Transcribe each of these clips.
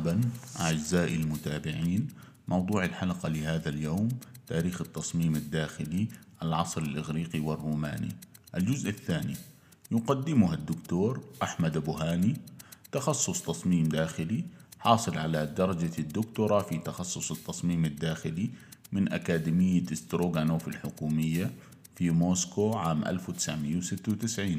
مرحبا أعزائي المتابعين موضوع الحلقة لهذا اليوم تاريخ التصميم الداخلي العصر الإغريقي والروماني. الجزء الثاني. يقدمها الدكتور أحمد أبو هاني تخصص تصميم داخلي حاصل على درجة الدكتوراه في تخصص التصميم الداخلي من أكاديمية ستروغانوف الحكومية في موسكو عام 1996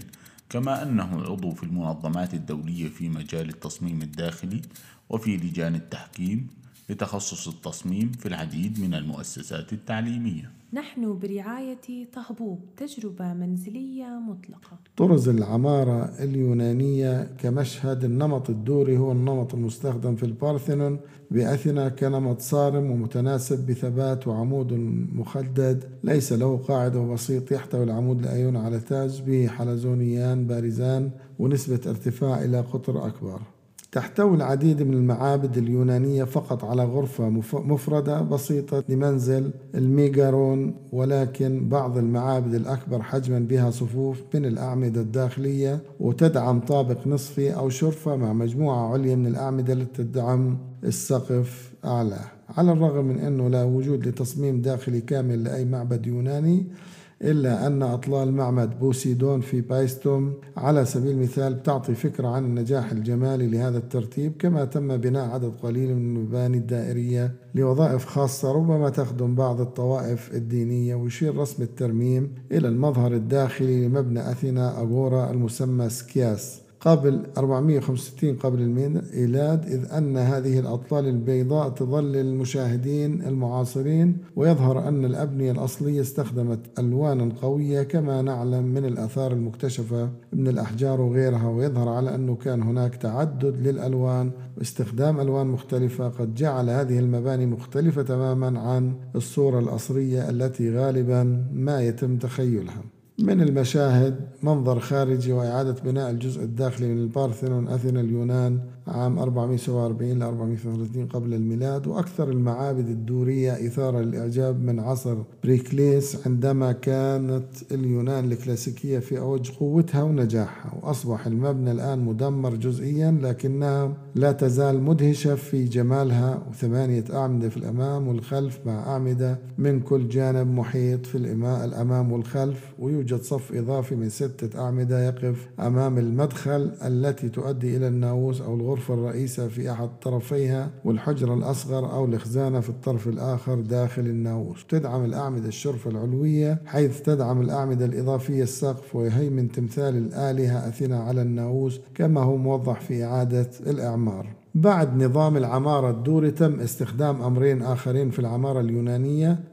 كما أنه عضو في المنظمات الدولية في مجال التصميم الداخلي وفي لجان التحكيم لتخصص التصميم في العديد من المؤسسات التعليمية. نحن برعاية طهبوب تجربة منزلية مطلقة. طرز العمارة اليونانية كمشهد النمط الدوري هو النمط المستخدم في البارثينون. بأثينا كنمط صارم ومتناسب بثبات وعمود مخدد. ليس له قاعدة وبسيط يحتوي العمود الأيون على تاج به حلزونيان بارزان ونسبة ارتفاع إلى قطر أكبر. تحتوي العديد من المعابد اليونانية فقط على غرفة مفردة بسيطة لمنزل الميجارون ولكن بعض المعابد الأكبر حجما بها صفوف من الأعمدة الداخلية وتدعم طابق نصفي أو شرفة مع مجموعة عليا من الأعمدة التي تدعم السقف أعلاه على الرغم من أنه لا وجود لتصميم داخلي كامل لأي معبد يوناني إلا أن أطلال معبد بوسيدون في بايستوم على سبيل المثال بتعطي فكرة عن النجاح الجمالي لهذا الترتيب كما تم بناء عدد قليل من المباني الدائرية لوظائف خاصة ربما تخدم بعض الطوائف الدينية ويشير رسم الترميم إلى المظهر الداخلي لمبنى أثينا أغورا المسمى سكياس. قبل 465 قبل الميلاد إذ أن هذه الأطلال البيضاء تظل للمشاهدين المعاصرين ويظهر أن الأبنية الأصلية استخدمت ألوانا قوية كما نعلم من الآثار المكتشفة من الأحجار وغيرها ويظهر على أنه كان هناك تعدد للألوان واستخدام ألوان مختلفة قد جعل هذه المباني مختلفة تماما عن الصورة الأصلية التي غالبا ما يتم تخيلها. من المشاهد منظر خارجي وإعادة بناء الجزء الداخلي من البارثينون أثينا اليونان. عام 447 ل 433 قبل الميلاد وأكثر المعابد الدورية إثارة للإعجاب من عصر بريكليس عندما كانت اليونان الكلاسيكية في أوج قوتها ونجاحها. وأصبح المبنى الآن مدمر جزئيا لكنها لا تزال مدهشة في جمالها. وثمانية أعمدة في الأمام والخلف مع أعمدة من كل جانب محيط في الأمام والخلف. ويوجد صف إضافي من ستة أعمدة يقف أمام المدخل التي تؤدي إلى الناووس أو الغرفة الغرفة الرئيسة في أحد طرفيها والحجرة الأصغر أو الخزانة في الطرف الآخر داخل الناووس تدعم الأعمدة الشرفة العلوية حيث تدعم الأعمدة الإضافية السقف ويهيمن تمثال الآلهة أثينا على الناووس كما هو موضح في إعادة الإعمار. بعد نظام العمارة الدوري تم استخدام أمرين آخرين في العمارة اليونانية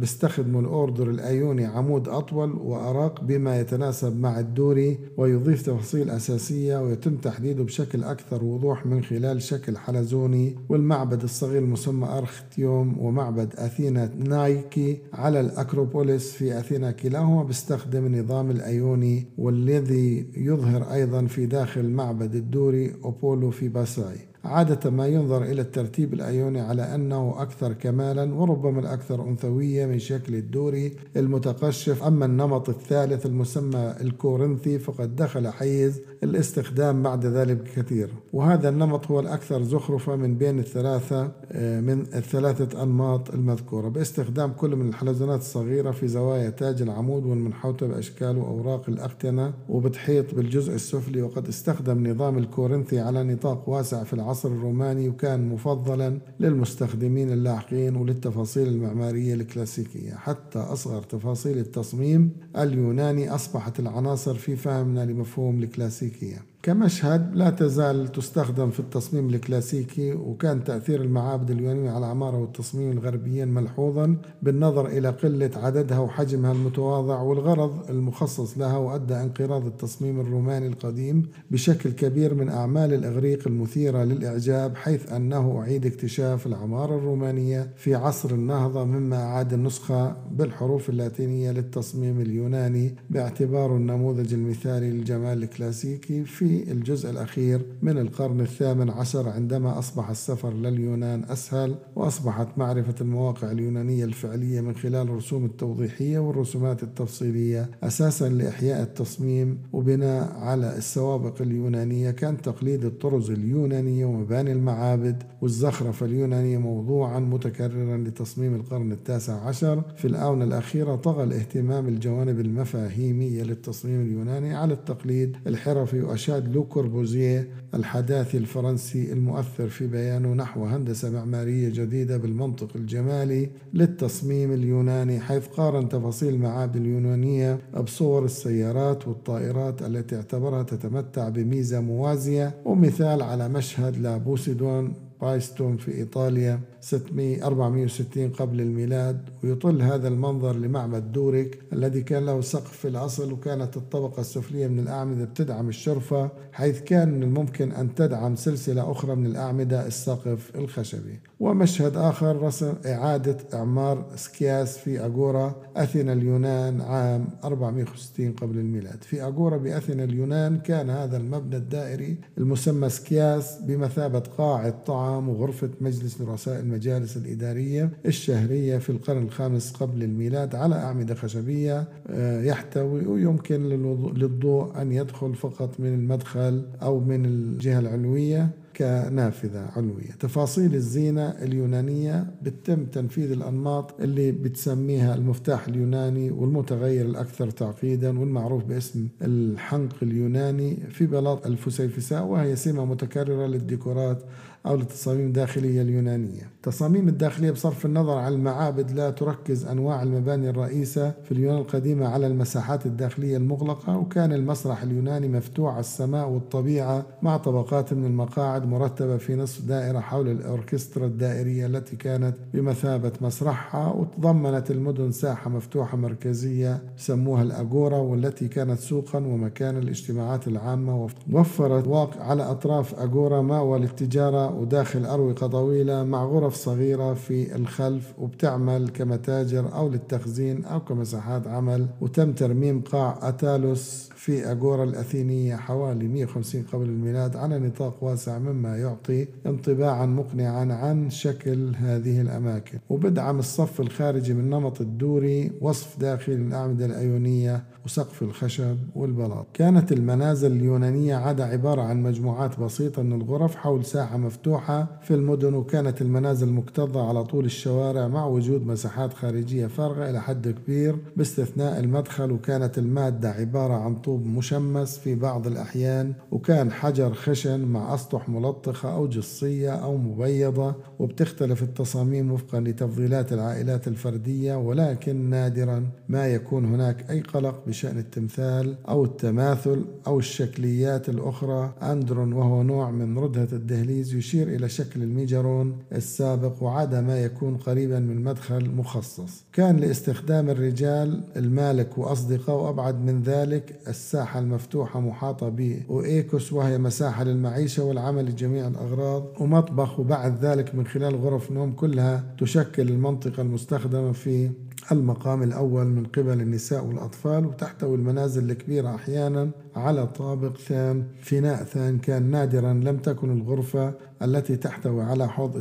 بيستخدموا ال order الأيوني عمود أطول وأرق بما يتناسب مع الدوري ويضيف تفاصيل أساسية ويتم تحديده بشكل أكثر وضوح من خلال شكل حلزوني والمعبد الصغير المسمى أرختيوم ومعبد أثينا نايكي على الأكروبوليس في أثينا كلاهما بيستخدم النظام الأيوني والذي يظهر أيضا في داخل معبد الدوري أبولو في باساي. عادة ما ينظر إلى الترتيب الأيوني على أنه أكثر كمالا وربما الأكثر أنثوية من شكل الدوري المتقشف. أما النمط الثالث المسمى الكورنثي فقد دخل حيز الاستخدام بعد ذلك بكثير وهذا النمط هو الأكثر زخرفة من بين الثلاثة آه، من الثلاثة أنماط المذكورة. باستخدام كل من الحلزونات الصغيرة في زوايا تاج العمود والمنحوتة بأشكال وأوراق الأختنة وبتحيط بالجزء السفلي وقد استخدم نظام الكورنثي على نطاق واسع في العصر العصر الروماني وكان مفضلا للمستخدمين اللاحقين وللتفاصيل المعمارية الكلاسيكية. حتى أصغر تفاصيل التصميم اليوناني أصبحت العناصر في فهمنا لمفهوم الكلاسيكية. كمشهد لا تزال تستخدم في التصميم الكلاسيكي وكان تأثير المعابد اليونانية على العمارة والتصميم الغربيين ملحوظا بالنظر إلى قلة عددها وحجمها المتواضع والغرض المخصص لها وأدى انقراض التصميم الروماني القديم بشكل كبير من أعمال الإغريق المثيرة للإعجاب حيث أنه أعيد اكتشاف العمارة الرومانية في عصر النهضة مما أعاد النسخة بالحروف اللاتينية للتصميم اليوناني باعتباره النموذج المثالي للجمال الكلاسيكي في الجزء الأخير من القرن الثامن عشر عندما أصبح السفر لليونان أسهل وأصبحت معرفة المواقع اليونانية الفعلية من خلال الرسوم التوضيحية والرسومات التفصيلية أساسا لإحياء التصميم وبناء على السوابق اليونانية كان تقليد الطرز اليونانية ومباني المعابد والزخرفة اليونانية موضوعا متكررا لتصميم القرن التاسع عشر. في الآونة الأخيرة طغى الاهتمام الجوانب المفاهيمية للتصميم اليوناني على التقليد الحرفي وأشاد لو كوربوزيه الحداثي الفرنسي المؤثر في بيانه نحو هندسة معمارية جديدة بالمنطق الجمالي للتصميم اليوناني حيث قارن تفاصيل المعابد اليونانية بصور السيارات والطائرات التي اعتبرها تتمتع بميزة موازية ومثال على مشهد لابوسيدون بايستوم في إيطاليا. 600 460 قبل الميلاد ويطل هذا المنظر لمعبد Doric الذي كان له سقف في الأصل وكانت الطبقة السفلية من الأعمدة بتدعم الشرفة حيث كان من الممكن أن تدعم سلسلة أخرى من الأعمدة السقف الخشبي. ومشهد آخر رسم إعادة إعمار سكياس في أغورا أثينا اليونان عام 460 قبل الميلاد. في أغورا بأثينا اليونان كان هذا المبنى الدائري المسمى سكياس بمثابة قاعة طعام وغرفة مجلس لرؤساء المجالس الإدارية الشهرية في القرن الخامس قبل الميلاد على أعمدة خشبية آه، يحتوي ويمكن للضوء أن يدخل فقط من المدخل أو من الجهة العلوية. كنافذة علوية. تفاصيل الزينة اليونانية بتم تنفيذ الأنماط اللي بتسميها المفتاح اليوناني والمتغير الأكثر تعقيدا والمعروف باسم الحنق اليوناني في بلاط الفسيفساء وهي سمة متكررة للديكورات أو التصاميم الداخلية اليونانية. التصاميم الداخلية بصرف النظر عن المعابد لا تركز أنواع المباني الرئيسة في اليونان القديمة على المساحات الداخلية المغلقة وكان المسرح اليوناني مفتوح على السماء والطبيعة مع طبقات من المقاعد مرتبة في نصف دائرة حول الأوركسترا الدائرية التي كانت بمثابة مسرحها وتضمنت المدن ساحة مفتوحة مركزية سموها الأجورا والتي كانت سوقا ومكان الاجتماعات العامة وفرت واقع على أطراف أجورا مأوى للتجارة وداخل أروقة طويلة مع غرف صغيرة في الخلف وبتعمل كمتاجر أو للتخزين أو كمساحات عمل. وتم ترميم قاع أتالوس في أجورا الأثينية حوالي 150 قبل الميلاد على نطاق واسع مما يعطي انطباعا مقنعا عن شكل هذه الأماكن. وبدعم الصف الخارجي من نمط الدوري وصف داخل الأعمدة الأيونية وسقف الخشب والبلاط. كانت المنازل اليونانية عادة عبارة عن مجموعات بسيطة من الغرف حول ساحة مفتوحة في المدن وكانت المنازل مكتظة على طول الشوارع مع وجود مساحات خارجية فارغة إلى حد كبير باستثناء المدخل وكانت المادة عبارة عن طوب مشمس في بعض الأحيان وكان حجر خشن مع أسطح ملطخة أو جصية أو مبيضة وبتختلف التصاميم وفقا لتفضيلات العائلات الفردية ولكن نادرا ما يكون هناك أي قلق بشأن التمثال أو التماثل أو الشكليات الأخرى. أندرون وهو نوع من ردهة الدهليز يشير إلى شكل الميجرون السابق وعادة ما يكون قريبا من مدخل مخصص. كان لاستخدام الرجال المالك وأصدقاء وأبعد من ذلك الساحة المفتوحة محاطة بأوإيكوس وهي مساحة للمعيشة والعمل لجميع الأغراض ومطبخ وبعد ذلك من خلال غرف نوم كلها تشكل المنطقة المستخدمة في المقام الأول من قبل النساء والأطفال وتحتوي المنازل الكبيرة أحيانا على طابق ثان فناء ثان كان نادرا لم تكن الغرفة التي تحتوي على حوض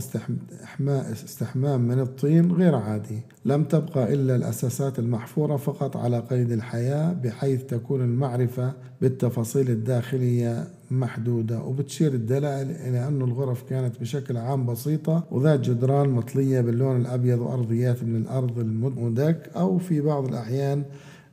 استحمام من الطين غير عادي. لم تبقى إلا الأساسات المحفورة فقط على قيد الحياة بحيث تكون المعرفة بالتفاصيل الداخلية محدودة وبتشير الدلائل إلى أن الغرف كانت بشكل عام بسيطة وذات جدران مطلية باللون الأبيض وأرضيات من الأرض المدك أو في بعض الأحيان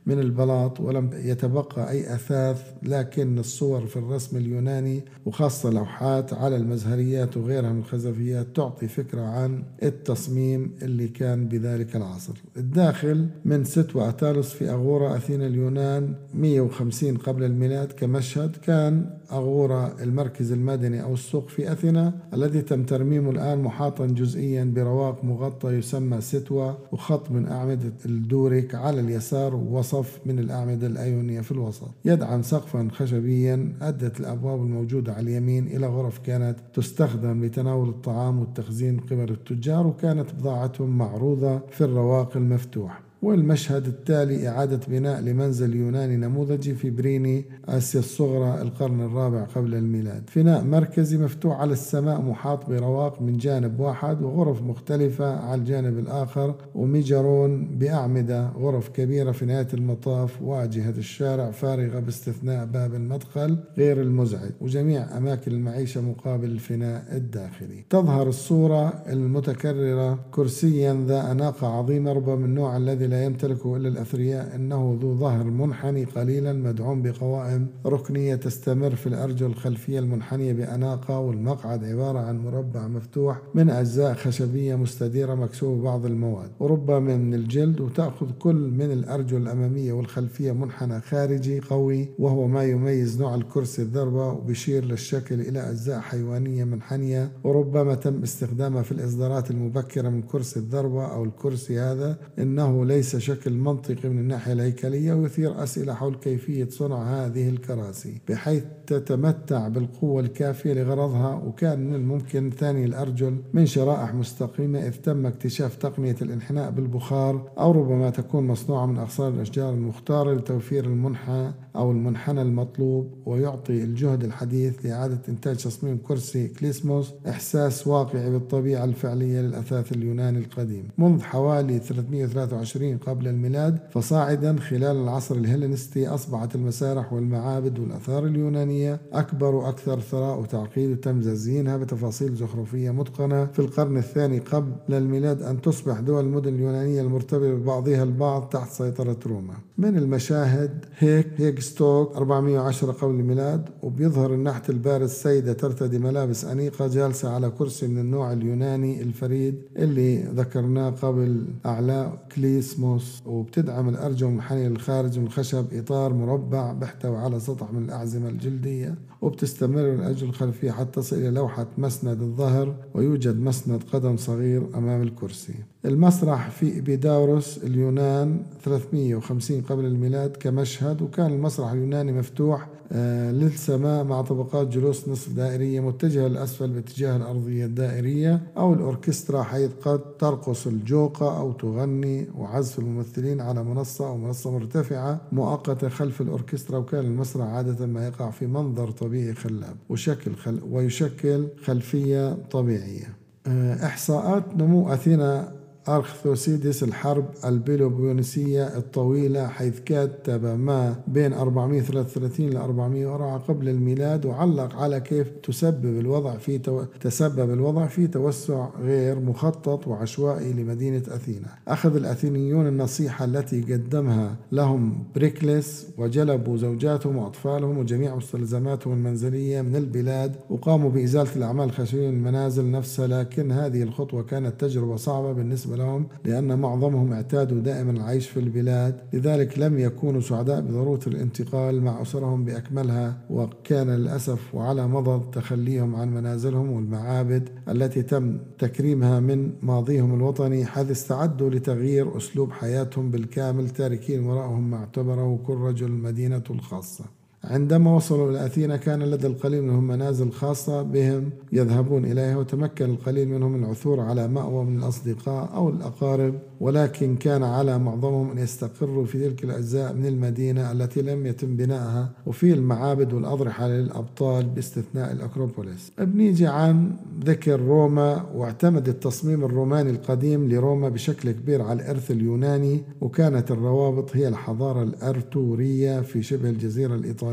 من البلاط ولم يتبقى أي أثاث لكن الصور في الرسم اليوناني وخاصة لوحات على المزهريات وغيرها من الخزفيات تعطي فكرة عن التصميم اللي كان بذلك العصر. الداخل من ست وأتالوس في أغورا أثينا اليونان 150 قبل الميلاد كمشهد كان أغورا المركز المدني أو السوق في أثينا الذي تم ترميمه الآن محاطا جزئيا برواق مغطى يسمى ستوى وخط من أعمدة الدوريك على اليسار وصف من الأعمدة الأيونية في الوسط. يدعم سقفا خشبيا أدت الأبواب الموجودة على اليمين إلى غرف كانت تستخدم لتناول الطعام والتخزين قبل التجار وكانت بضاعتهم معروضة في الرواق المفتوح. والمشهد التالي إعادة بناء لمنزل يوناني نموذجي في بريني آسيا الصغرى القرن الرابع قبل الميلاد. فناء مركزي مفتوح على السماء محاط برواق من جانب واحد وغرف مختلفة على الجانب الآخر وميجرون بأعمدة غرف كبيرة في نهاية المطاف واجهة الشارع فارغة باستثناء باب المدخل غير المزعج وجميع أماكن المعيشة مقابل الفناء الداخلي. تظهر الصورة المتكررة كرسيا ذا أناقة عظيمة ربما من النوع الذي لا يمتلكه إلا الأثرياء إنه ذو ظهر منحني قليلا مدعوم بقوائم ركنية تستمر في الأرجل الخلفية المنحنية بأناقة والمقعد عبارة عن مربع مفتوح من أجزاء خشبية مستديرة مكسوبة بعض المواد وربما من الجلد وتأخذ كل من الأرجل الأمامية والخلفية منحنى خارجي قوي وهو ما يميز نوع الكرسي الذربة وبيشير للشكل إلى أجزاء حيوانية منحنية وربما تم استخدامها في الإصدارات المبكرة من كرسي الذربة أو الكرسي هذا إنه ليس شكل منطقي من الناحية الهيكلية ويثير أسئلة حول كيفية صنع هذه الكراسي بحيث تتمتع بالقوة الكافية لغرضها وكان من الممكن ثاني الأرجل من شرائح مستقيمة إذ تم اكتشاف تقنية الإنحناء بالبخار أو ربما تكون مصنوعة من أغصان الأشجار المختارة لتوفير المنحى أو المنحنى المطلوب ويعطي الجهد الحديث لإعادة إنتاج تصميم كرسي كليسموس إحساس واقعي بالطبيعة الفعلية للأثاث اليوناني القديم. منذ حوالي 323 قبل الميلاد فصاعدا خلال العصر الهيلينستي أصبحت المسارح والمعابد والأثار اليونانية أكبر وأكثر ثراء وتعقيد وتم تزيينها بتفاصيل زخرفية متقنة. في القرن الثاني قبل الميلاد أن تصبح دول المدن اليونانية المرتبطة ببعضها البعض تحت سيطرة روما. من المشاهد؟ هيك. هيك ستوك 410 قبل الميلاد وبيظهر النحت البارز سيدة ترتدي ملابس أنيقة جالسة على كرسي من النوع اليوناني الفريد اللي ذكرناه قبل أعلاء كليسموس. وبتدعم الأرجل المنحنية للخارج من الخشب إطار مربع بيحتوي على سطح من الأحزمة الجلدية. وبتستمر الأرجل الخلفية حتى تصل إلى لوحة مسند الظهر ويوجد مسند قدم صغير أمام الكرسي. المسرح في إبيداوروس اليونان 350 قبل الميلاد كمشهد وكان المسرح اليوناني مفتوح آه، للسماء مع طبقات جلوس نصف دائرية متجهة للأسفل باتجاه الأرضية الدائرية أو الأوركسترا حيث قد ترقص الجوقة أو تغني وعزف الممثلين على منصة أو منصة مرتفعة مؤقتة خلف الأوركسترا وكان المسرح عادة ما يقع في منظر طبيعي خلاب وشكل خل ويشكل خلفية طبيعية. آه، إحصاءات نمو أثينا أرخ ثوسيديدس الحرب البيلوبونيسية الطويلة حيث كتب ما بين 433 ل 404 قبل الميلاد وعلق على كيف تسبب الوضع في تو... تسبب الوضع في توسع غير مخطط وعشوائي لمدينة أثينا. أخذ الأثينيون النصيحة التي قدمها لهم بريكلس وجلبوا زوجاتهم وأطفالهم وجميع مستلزماتهم المنزلية من البلاد وقاموا بإزالة الأعمال الخشبية من المنازل نفسها لكن هذه الخطوة كانت تجربة صعبة بالنسبة لهم لأن معظمهم اعتادوا دائما العيش في البلاد. لذلك لم يكونوا سعداء بضرورة الانتقال مع أسرهم بأكملها وكان للأسف وعلى مضض تخليهم عن منازلهم والمعابد التي تم تكريمها من ماضيهم الوطني حيث استعدوا لتغيير أسلوب حياتهم بالكامل تاركين وراءهم ما اعتبره كل رجل مدينته الخاصة. عندما وصلوا إلى أثينا كان لدى القليل منهم منازل خاصة بهم يذهبون إليها وتمكن القليل منهم من العثور على مأوى من الأصدقاء أو الأقارب ولكن كان على معظمهم أن يستقروا في تلك الأجزاء من المدينة التي لم يتم بنائها وفي المعابد والأضرحة للأبطال باستثناء الأكروبوليس. بنيجي عن ذكر روما واعتمد التصميم الروماني القديم لروما بشكل كبير على الإرث اليوناني وكانت الروابط هي الحضارة الأترورية في شبه الجزيرة الإيطالية.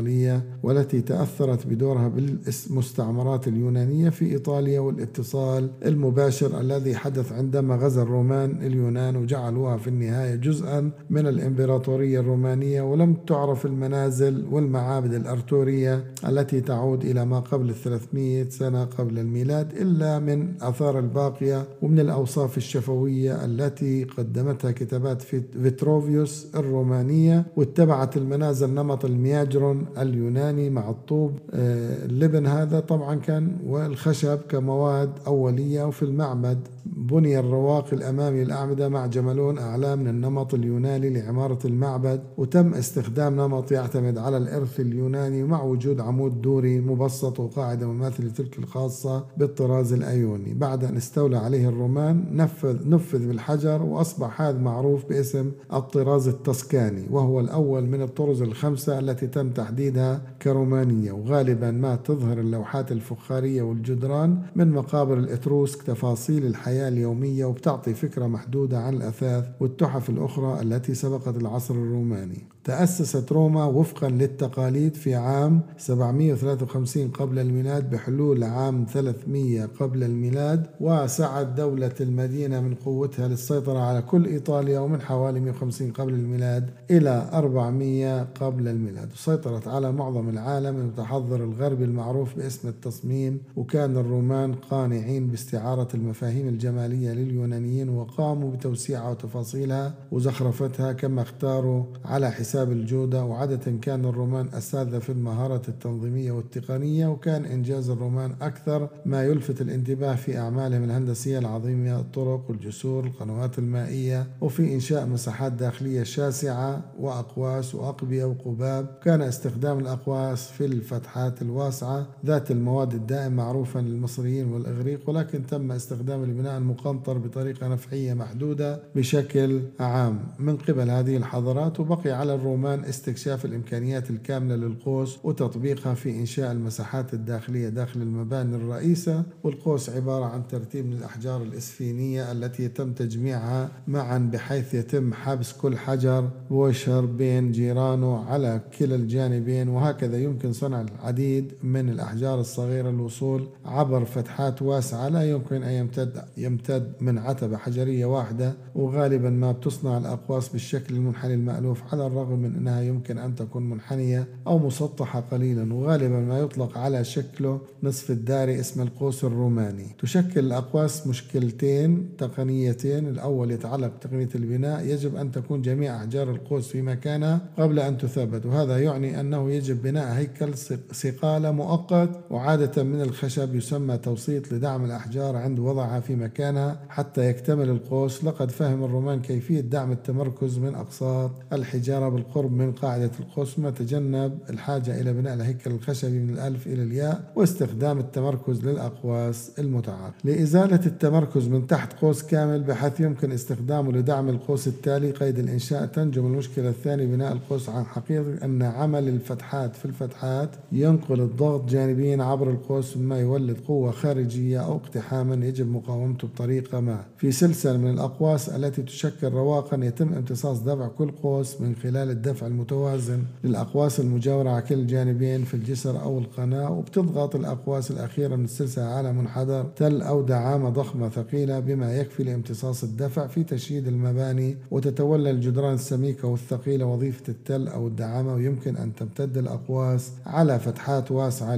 والتي تأثرت بدورها بالمستعمرات اليونانية في إيطاليا والاتصال المباشر الذي حدث عندما غزا الرومان اليونان وجعلوها في النهاية جزءا من الإمبراطورية الرومانية ولم تعرف المنازل والمعابد الأترورية التي تعود إلى ما قبل الثلاثمية سنة قبل الميلاد إلا من آثار الباقية ومن الأوصاف الشفوية التي قدمتها كتابات فيتروفيوس الرومانية واتبعت المنازل نمط ال megaron اليوناني مع الطوب. آه، اللبن هذا طبعا كان والخشب كمواد أولية وفي المعبد بني الرواق الأمامي للأعمدة مع جملون أعلى من النمط اليوناني لعمارة المعبد وتم استخدام نمط يعتمد على الإرث اليوناني مع وجود عمود دوري مبسط وقاعدة مماثلة لتلك الخاصة بالطراز الأيوني. بعد أن استولى عليه الرومان نفذ, نفذ بالحجر وأصبح هذا معروف باسم الطراز التسكاني وهو الأول من الطرز الخمسة التي تم تحديدها كرومانية. وغالبا ما تظهر اللوحات الفخارية والجدران من مقابر الإتروسك تفاصيل الحياة اليومية وبتعطي فكرة محدودة عن الأثاث والتحف الأخرى التي سبقت العصر الروماني. تأسست روما وفقا للتقاليد في عام 753 قبل الميلاد بحلول عام 300 قبل الميلاد وسعت دولة المدينة من قوتها للسيطرة على كل إيطاليا ومن حوالي 150 قبل الميلاد إلى 400 قبل الميلاد. وسيطرت على معظم العالم المتحضر الغربي المعروف باسم التصميم وكان الرومان قانعين باستعارة المفاهيم الجمالية لليونانيين وقاموا بتوسيعها وتفاصيلها وزخرفتها كما اختاروا على حساب الجودة وعادة كان الرومان أساتذة في المهارة التنظيمية والتقنية وكان إنجاز الرومان أكثر ما يلفت الانتباه في أعمالهم الهندسية العظيمة الطرق والجسور القنوات المائية وفي إنشاء مساحات داخلية شاسعة وأقواس وأقبية وقباب. كان استخدام الأقواس في الفتحات الواسعة ذات المواد الدائم معروفا للمصريين والإغريق ولكن تم استخدام البناء المقنطر بطريقة نفعية محدودة بشكل عام. من قبل هذه الحضارات وبقي على الرومان استكشاف الإمكانيات الكاملة للقوس وتطبيقها في إنشاء المساحات الداخلية داخل المباني الرئيسة. والقوس عبارة عن ترتيب من الأحجار الإسفينية التي يتم تجميعها معا بحيث يتم حبس كل حجر وشر بين جيرانه على كلا الجانبين. وهكذا يمكن صنع العديد من الأحجار الصغيرة للوصول عبر فتحات واسعة. لا يمكن أن يمتد, يمتد من عتبة حجرية واحدة وغالبا ما بتصنع الأقواس بالشكل المنحني المألوف على الرغم من أنها يمكن أن تكون منحنية أو مسطحة قليلا وغالبا ما يطلق على شكله نصف الداري اسم القوس الروماني. تشكل الأقواس مشكلتين تقنيتين. الأول يتعلق بتقنية البناء يجب أن تكون جميع أحجار القوس في مكانها قبل أن تثبت وهذا يعني أنه يجب بناء هيكل صقالة مؤقت وعادة من الخشب يسمى توسيط لدعم الأحجار عند وضعها في مكانها. حتى يكتمل القوس لقد فهم الرومان كيفية دعم التمركز من أقساط الحجارة بالقرب من قاعدة القوس ما تجنب الحاجة إلى بناء الهيكل الخشبي من الألف إلى الياء واستخدام التمركز للأقواس المتعاقبة لإزالة التمركز من تحت قوس كامل بحيث يمكن استخدامه لدعم القوس التالي قيد الإنشاء تنجم المشكلة الثانية بناء القوس عن حقيقة أن عمل الفتحات في الفتحات ينقل الضغط جانبيا عبر القوس مما يولد قوة خارجية أو اقتحاما يجب مقاومته. بطريقة ما. في سلسلة من الأقواس التي تشكل رواقا يتم امتصاص دفع كل قوس من خلال الدفع المتوازن للأقواس المجاورة على كل الجانبين في الجسر أو القناة وبتضغط الأقواس الأخيرة من السلسلة على منحدر تل أو دعامة ضخمة ثقيلة بما يكفي لامتصاص الدفع في تشييد المباني وتتولى الجدران السميكة والثقيلة وظيفة التل أو الدعامة ويمكن أن تمتد الأقواس على فتحات واسعة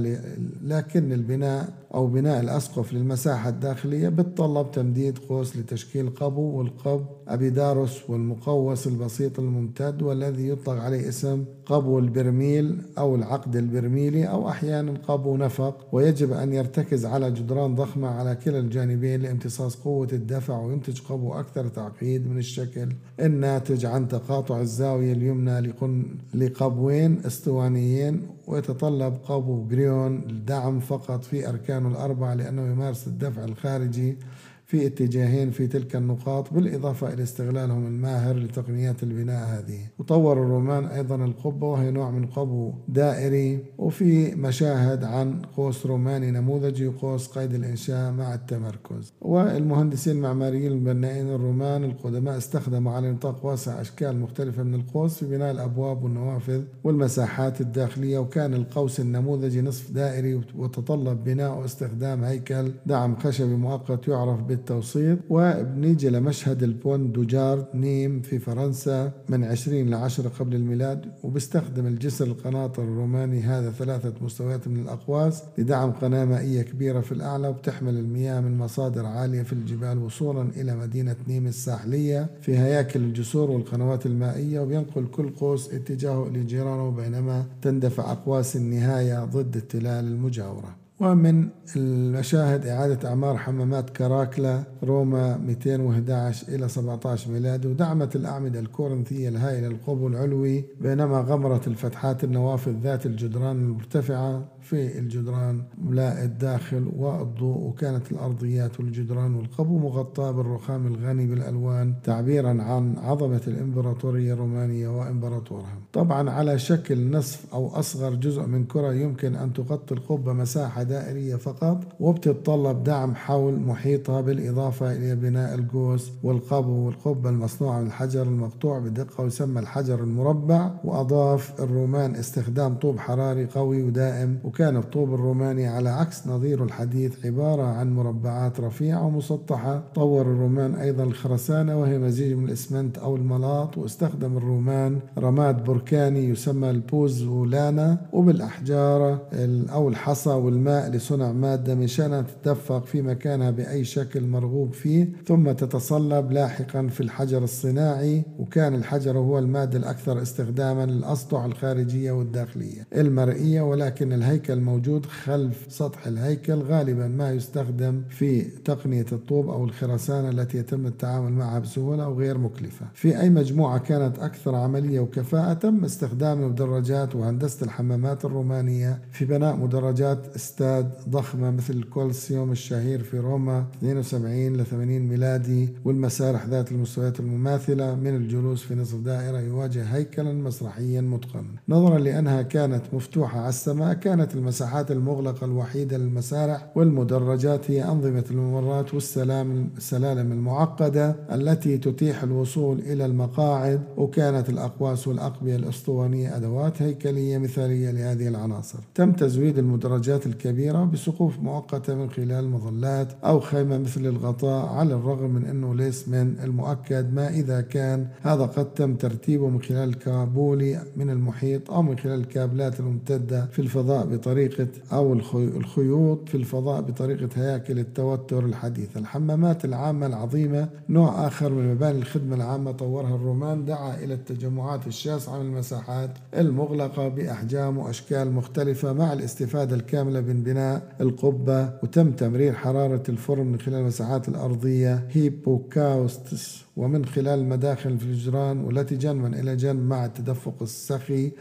لكن البناء أو بناء الأسقف للمساحة الداخلية بتطلب تمديد قوس لتشكيل قبو والقب أبيداروس والمقوس البسيط الممتد والذي يطلق عليه اسم قبو البرميل أو العقد البرميلي أو أحيانا قبو نفق. ويجب أن يرتكز على جدران ضخمة على كلا الجانبين لامتصاص قوة الدفع وينتج قبو أكثر تعقيد من الشكل. الناتج عن تقاطع الزاوية اليمنى لقبوين اسطوانيين ويتطلب قبو جريون الدعم فقط في أركانه الأربعة لأنه يمارس الدفع الخارجي. في اتجاهين في تلك النقاط بالإضافة إلى استغلالهم الماهر لتقنيات البناء هذه. وطور الرومان أيضا القبة وهي نوع من قبو دائري. وفي مشاهد عن قوس روماني نموذجي وقوس قيد الإنشاء مع التمركز. والمهندسين المعماريين البنائين الرومان القدماء استخدموا على نطاق واسع أشكال مختلفة من القوس في بناء الأبواب والنوافذ والمساحات الداخلية. وكان القوس النموذجي نصف دائري وتطلب بناء واستخدام هيكل دعم خشبي مؤقت يعرف بالتوسيط وبنيجي لمشهد البون دوجارد نيم في فرنسا من 20 ل 10 قبل الميلاد وبيستخدم الجسر القناطر الروماني هذا ثلاثة مستويات من الأقواس لدعم قناة مائية كبيرة في الأعلى وبتحمل المياه من مصادر عالية في الجبال وصولا إلى مدينة نيم الساحلية في هياكل الجسور والقنوات المائية وبينقل كل قوس اتجاهه إلى جيرانه بينما تندفع أقواس النهاية ضد التلال المجاورة. ومن المشاهد إعادة أعمار حمامات كراكلا روما 211 إلى 17 ميلادي ودعمت الأعمدة الكورنثية الهائلة القبو العلوي بينما غمرت الفتحات النوافذ ذات الجدران المرتفعة في الجدران ملاء الداخل والضوء وكانت الأرضيات والجدران والقبو مغطاة بالرخام الغني بالألوان تعبيرا عن عظمة الإمبراطورية الرومانية وإمبراطورها. طبعا على شكل نصف أو أصغر جزء من كرة يمكن أن تغطي القبة مساحة دائرية فقط وبتتطلب دعم حول محيطها بالإضافة إلى بناء القوس والقبو والقبة المصنوعة من الحجر المقطوع بدقة ويسمى الحجر المربع وأضاف الرومان استخدام طوب حراري قوي ودائم وكان الطوب الروماني على عكس نظيره الحديث عبارة عن مربعات رفيعة ومسطحة. طور الرومان أيضا الخرسانة وهي مزيج من الإسمنت أو الملاط واستخدم الرومان رماد بركاني يسمى البوزولانا. وبالأحجار أو الحصى والماء لصنع مادة من شأنها تتدفق في مكانها بأي شكل مرغوب فيه. ثم تتصلب لاحقا في الحجر الصناعي وكان الحجر هو المادة الأكثر استخداما للأسطح الخارجية والداخلية. المرئية ولكن الهيكل الهيكل موجود خلف سطح الهيكل غالبا ما يستخدم في تقنية الطوب أو الخرسانة التي يتم التعامل معها بسهولة وغير مكلفة. في أي مجموعة كانت أكثر عملية وكفاءة تم استخدام المدرجات وهندسة الحمامات الرومانية في بناء مدرجات استاد ضخمة مثل الكولسيوم الشهير في روما 72 ل 80 ميلادي والمسارح ذات المستويات المماثلة من الجلوس في نصف دائرة يواجه هيكلا مسرحيا متقنا. نظرا لأنها كانت مفتوحة على السماء كانت المساحات المغلقة الوحيدة للمسارح والمدرجات هي أنظمة الممرات والسلام السلالم المعقدة التي تتيح الوصول إلى المقاعد وكانت الأقواس والأقبية الأسطوانية أدوات هيكلية مثالية لهذه العناصر. تم تزويد المدرجات الكبيرة بسقوف مؤقتة من خلال مظلات أو خيمة مثل الغطاء على الرغم من أنه ليس من المؤكد ما إذا كان. هذا قد تم ترتيبه من خلال الكابولي من المحيط أو من خلال الكابلات الممتدة في الفضاء بطريقة أو الخيوط في الفضاء بطريقة هياكل التوتر الحديثة الحمامات العامة العظيمة نوع آخر من مباني الخدمة العامة طورها الرومان دعا إلى التجمعات الشاسعة من المساحات المغلقة بأحجام وأشكال مختلفة مع الاستفادة الكاملة من بناء القبة. وتم تمرير حرارة الفرن من خلال المساحات الأرضية hypocausts ومن خلال المداخل في والتي جنبا إلى جنب مع التدفق السخي.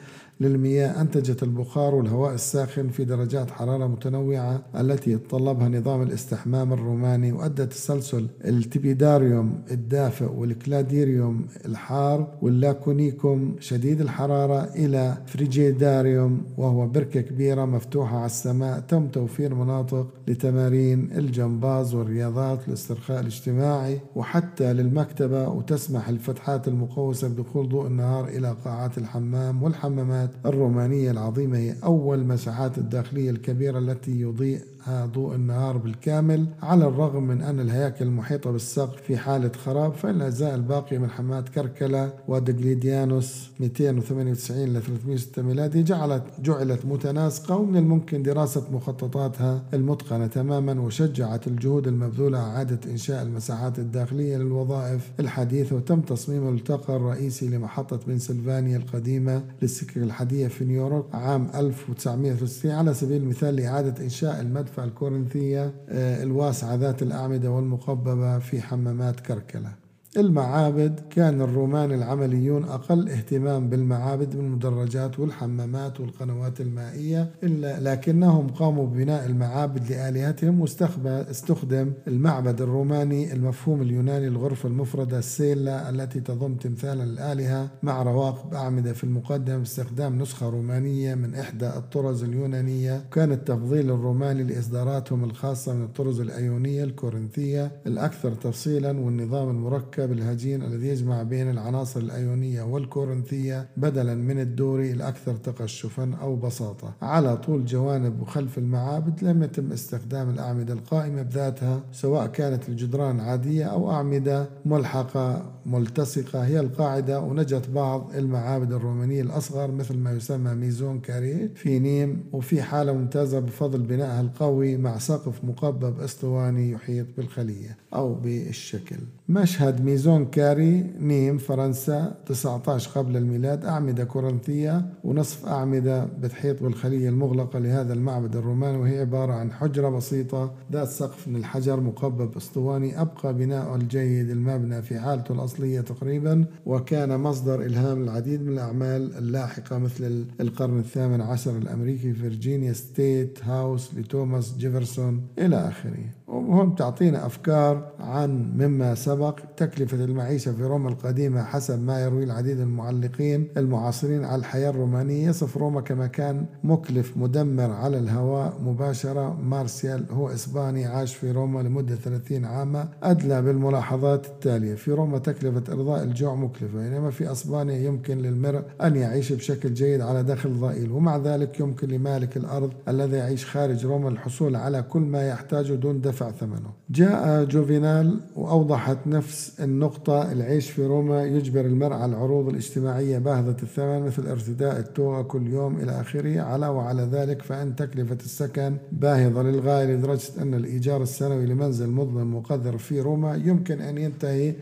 للمياه أنتجت البخار والهواء الساخن في درجات حرارة متنوعة التي يتطلبها نظام الاستحمام الروماني وأدى تسلسل ال tepidarium الدافئ وال caldarium الحار وال laconicum شديد الحرارة إلى frigidarium وهو بركة كبيرة مفتوحة على السماء تم توفير مناطق لتمارين الجمباز والرياضات والاسترخاء الاجتماعي وحتى للمكتبة وتسمح الفتحات المقوسة بدخول ضوء النهار إلى قاعات الحمام والحمامات الرومانية العظيمة هي أول مساحات الداخلية الكبيرة التي يضيء ضوء النهار بالكامل. على الرغم من أن الهياكل المحيطة بالسقف في حالة خراب فإن الأجزاء الباقية من حمات كركلة ودقليديانوس 298 ل 306 ميلادي جعلت جعلت متناسقة ومن الممكن دراسة مخططاتها المتقنة تماما وشجعت الجهود المبذولة إعادة إنشاء المساحات الداخلية للوظائف الحديثة وتم تصميم الملتقى الرئيسي لمحطة بنسلفانيا القديمة للسكك الحديدية في نيويورك عام 1963 على سبيل المثال لإعادة إنشاء المدفع الكورنثية آه، الواسعة ذات الأعمدة والمقببة في حمامات كركلة. المعابد كان الرومان العمليون أقل اهتمام بالمعابد من المدرجات والحمامات والقنوات المائية إلا لكنهم قاموا ببناء المعابد لآلهتهم واستخدم المعبد الروماني المفهوم اليوناني الغرفة المفردة السيلا التي تضم تمثالا الآلهة مع رواقب أعمدة في المقدم باستخدام نسخة رومانية من إحدى الطرز اليونانية. كان التفضيل الروماني لإصداراتهم الخاصة من الطرز الأيونية الكورنثية الأكثر تفصيلا والنظام المركب المركب الهجين الذي يجمع بين العناصر الأيونية والكورنثية بدلا من الدوري الأكثر تقشفا أو بساطة. على طول جوانب وخلف المعابد لم يتم استخدام الأعمدة القائمة بذاتها سواء كانت الجدران عادية أو أعمدة ملحقة ملتصقة. هي القاعدة ونجت بعض المعابد الرومانية الأصغر مثل ما يسمى ميزون كاري في نيم وفي حالة ممتازة بفضل بنائها القوي مع سقف مقبب أسطواني يحيط بالخلية أو بالشكل. مشهد ميزون كاري نيم فرنسا 19 قبل الميلاد أعمدة كورنثية ونصف أعمدة بتحيط بالخلية المغلقة لهذا المعبد الروماني وهي عبارة عن حجرة بسيطة ذات سقف من الحجر مقبب أسطواني أبقى بناء الجيد المبنى في حالته الأصلية تقريبا وكان مصدر إلهام العديد من الأعمال اللاحقة مثل القرن الثامن عشر الأمريكي فيرجينيا State House لتوماس جيفرسون إلى آخره. وهم تعطينا أفكار عن مما سبق. تكلفة المعيشة في روما القديمة حسب ما يروي العديد المعلقين المعاصرين على الحياة الرومانية. يصف روما كمكان مكلف مدمر على الهواء مباشرة. مارسيال هو إسباني عاش في روما لمدة 30 عاما أدلى بالملاحظات التالية. في روما تكلفة إرضاء الجوع مكلفة بينما في أسبانيا يمكن للمرء أن يعيش بشكل جيد على دخل ضئيل. ومع ذلك يمكن لمالك الأرض الذي يعيش خارج روما الحصول على كل ما يحتاجه دون دفع ثمنه جاء جوفينال وأوضحت نفس النقطة. العيش في روما يجبر المرء على العروض الاجتماعية باهظة الثمن مثل ارتداء التوغة كل يوم إلى آخره. على وعلى ذلك فإن تكلفة السكن باهظة للغاية لدرجة أن الإيجار السنوي لمنزل مظلم مقدر في روما يمكن أن ينتهي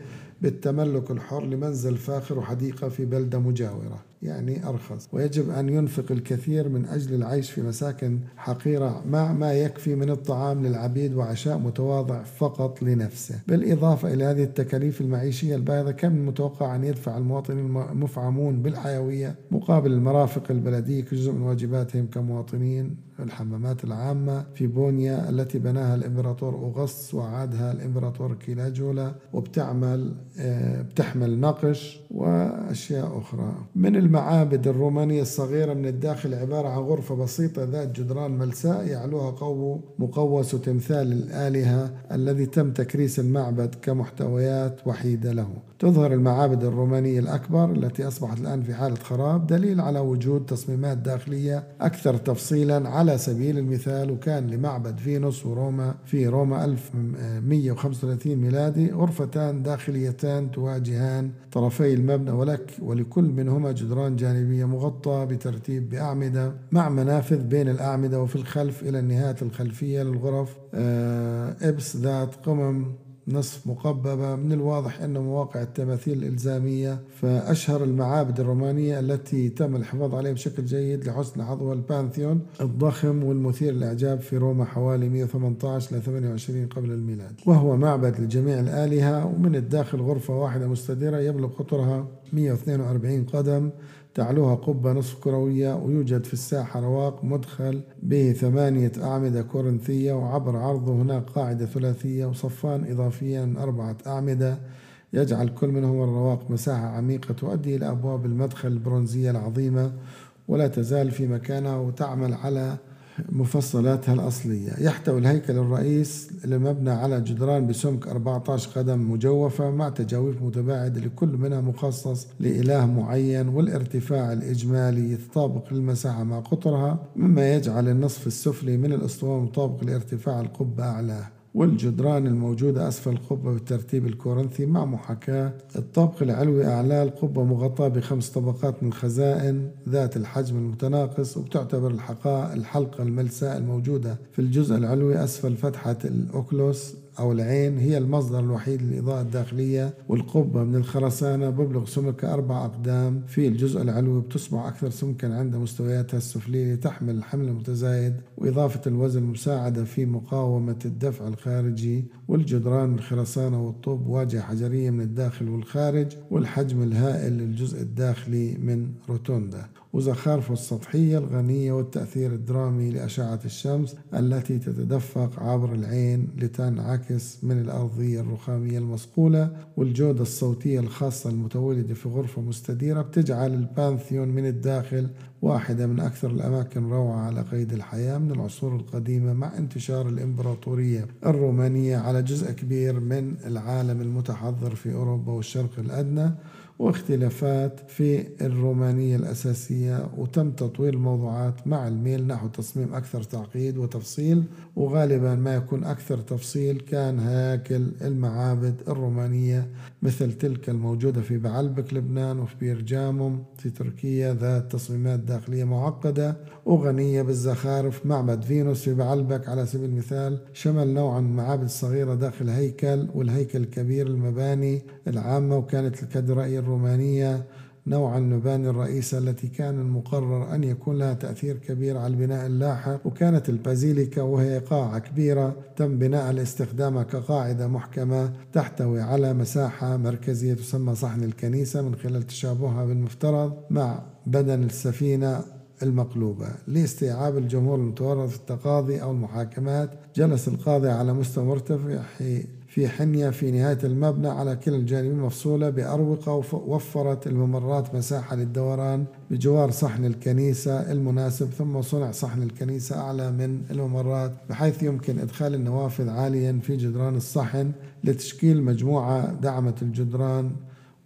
بالتملك الحر لمنزل فاخر وحديقة في بلدة مجاورة. يعني أرخص. ويجب أن ينفق الكثير من أجل العيش في مساكن حقيرة مع ما يكفي من الطعام للعبيد وعشاء متواضع فقط لنفسه. بالإضافة إلى هذه التكاليف المعيشية الباهظة كم المتوقع أن يدفع المواطنين المفعمون بالحيوية مقابل المرافق البلدية كجزء من واجباتهم كمواطنين الحمامات العامة في بونيا التي بناها الإمبراطور أوغسطس وعادها الإمبراطور كيلاجولا وبتعمل بتحمل نقش وأشياء أخرى. من المعابد الرومانية الصغيرة من الداخل عبارة عن غرفة بسيطة ذات جدران ملساء يعلوها قو مقوس وتمثال الآلهة الذي تم تكريس المعبد كمحتويات وحيدة له. تظهر المعابد الرومانية الأكبر التي أصبحت الآن في حالة خراب دليل على وجود تصميمات داخلية أكثر تفصيلا على سبيل المثال وكان لمعبد فينوس وروما في روما 1135 ميلادي غرفتان داخليتان تواجهان طرفي المبنى ولك ولكل منهما جدران جانبية مغطاة بترتيب بأعمدة مع منافذ بين الأعمدة وفي الخلف إلى النهاية الخلفية للغرف إبس ذات قمم. نصف مقببة من الواضح أن مواقع التماثيل الإلزامية فأشهر المعابد الرومانية التي تم الحفاظ عليها بشكل جيد لحسن حظها البانثيون الضخم والمثير للإعجاب في روما حوالي 118 ل 28 قبل الميلاد. وهو معبد لجميع الآلهة ومن الداخل غرفة واحدة مستديرة يبلغ قطرها 142 قدم. تعلوها قبة نصف كروية ويوجد في الساحة رواق مدخل به ثمانية أعمدة كورنثية وعبر عرضه هناك قاعدة ثلاثية وصفان إضافيا أربعة أعمدة. يجعل كل منهما الرواق مساحة عميقة تؤدي إلى أبواب المدخل البرونزية العظيمة ولا تزال في مكانها وتعمل على مفصلاتها الأصلية. يحتوي الهيكل الرئيس المبنى على جدران بسمك 14 قدم مجوفة مع تجاويف متباعدة لكل منها مخصص لإله معين والارتفاع الإجمالي يتطابق للمساحة مع قطرها مما يجعل النصف السفلي من الأسطوانة مطابق لارتفاع القبة أعلاه والجدران الموجودة أسفل القبة بالترتيب الكورنثي مع محاكاة. الطابق العلوي أعلى القبة مغطاة بخمس طبقات من خزائن ذات الحجم المتناقص وبتعتبر الحلقة الملساء الموجودة في الجزء العلوي أسفل فتحة ال oculus أو العين هي المصدر الوحيد للإضاءة الداخلية والقبة من الخرسانة ببلغ سمكها أربع أقدام. في الجزء العلوي بتصبح أكثر سمكا عند مستوياتها السفلية لتحمل الحمل المتزايد وإضافة الوزن مساعدة في مقاومة الدفع الخارجي. والجدران الخرسانة والطوب واجهة حجرية من الداخل والخارج والحجم الهائل للجزء الداخلي من rotunda. وزخارفه السطحية الغنية والتأثير الدرامي لأشعة الشمس التي تتدفق عبر العين لتنعكس من الأرضية الرخامية المصقولة والجودة الصوتية الخاصة المتولدة في غرفة مستديرة بتجعل البانثيون من الداخل واحدة من أكثر الأماكن روعة على قيد الحياة من العصور القديمة مع انتشار الإمبراطورية الرومانية على جزء كبير من العالم المتحضر في أوروبا والشرق الأدنى واختلافات في الرومانية الأساسية وتم تطوير الموضوعات مع الميل نحو تصميم أكثر تعقيد وتفصيل وغالبا ما يكون أكثر تفصيل كان هياكل المعابد الرومانية مثل تلك الموجودة في بعلبك لبنان وفي بيرجاموم في تركيا ذات تصميمات داخلية معقدة وغنية بالزخارف. معبد فينوس في بعلبك على سبيل المثال شمل نوعا من المعابد الصغيرة داخل هيكل والهيكل الكبير المباني العامة وكانت الكاتدرائية الرومانية نوع المباني الرئيسة التي كان المقرر أن يكون لها تأثير كبير على البناء اللاحق. وكانت البازيليكا وهي قاعة كبيرة تم بناء لاستخدامها كقاعدة محكمة تحتوي على مساحة مركزية تسمى صحن الكنيسة من خلال تشابهها بالمفترض مع بدن السفينة المقلوبة. لاستيعاب الجمهور المتورط في التقاضي أو المحاكمات جلس القاضي على مستوى مرتفع في حنية في نهاية المبنى على كلا الجانبين مفصولة بأروقة ووفرت الممرات مساحة للدوران بجوار صحن الكنيسة المناسب ثم صنع صحن الكنيسة أعلى من الممرات بحيث يمكن إدخال النوافذ عاليا في جدران الصحن لتشكيل مجموعة دعمت الجدران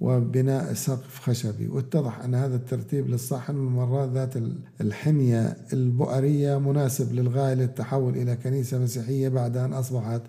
وبناء سقف خشبي. واتضح أن هذا الترتيب للصحن والممرات ذات الحنية البؤرية مناسب للغاية للتحول إلى كنيسة مسيحية بعد أن أصبحت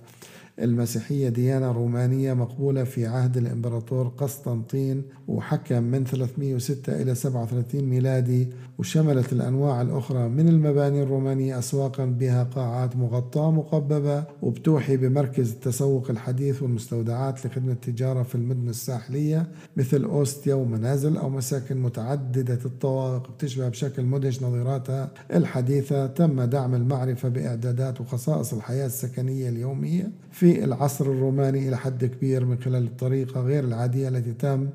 المسيحية ديانة رومانية مقبولة في عهد الإمبراطور قسطنطين وحكم من 306 إلى 37 ميلادي وشملت الأنواع الأخرى من المباني الرومانية أسواقا بها قاعات مغطاة مقببة وبتوحي بمركز التسوق الحديث والمستودعات لخدمة التجارة في المدن الساحلية مثل أوستيا ومنازل أو مساكن متعددة الطوابق بتشبه بشكل مدهش نظيراتها الحديثة. تم دعم المعرفة بإعدادات وخصائص الحياة السكنية اليومية في العصر الروماني إلى حد كبير من خلال الطريقة غير العادية التي تم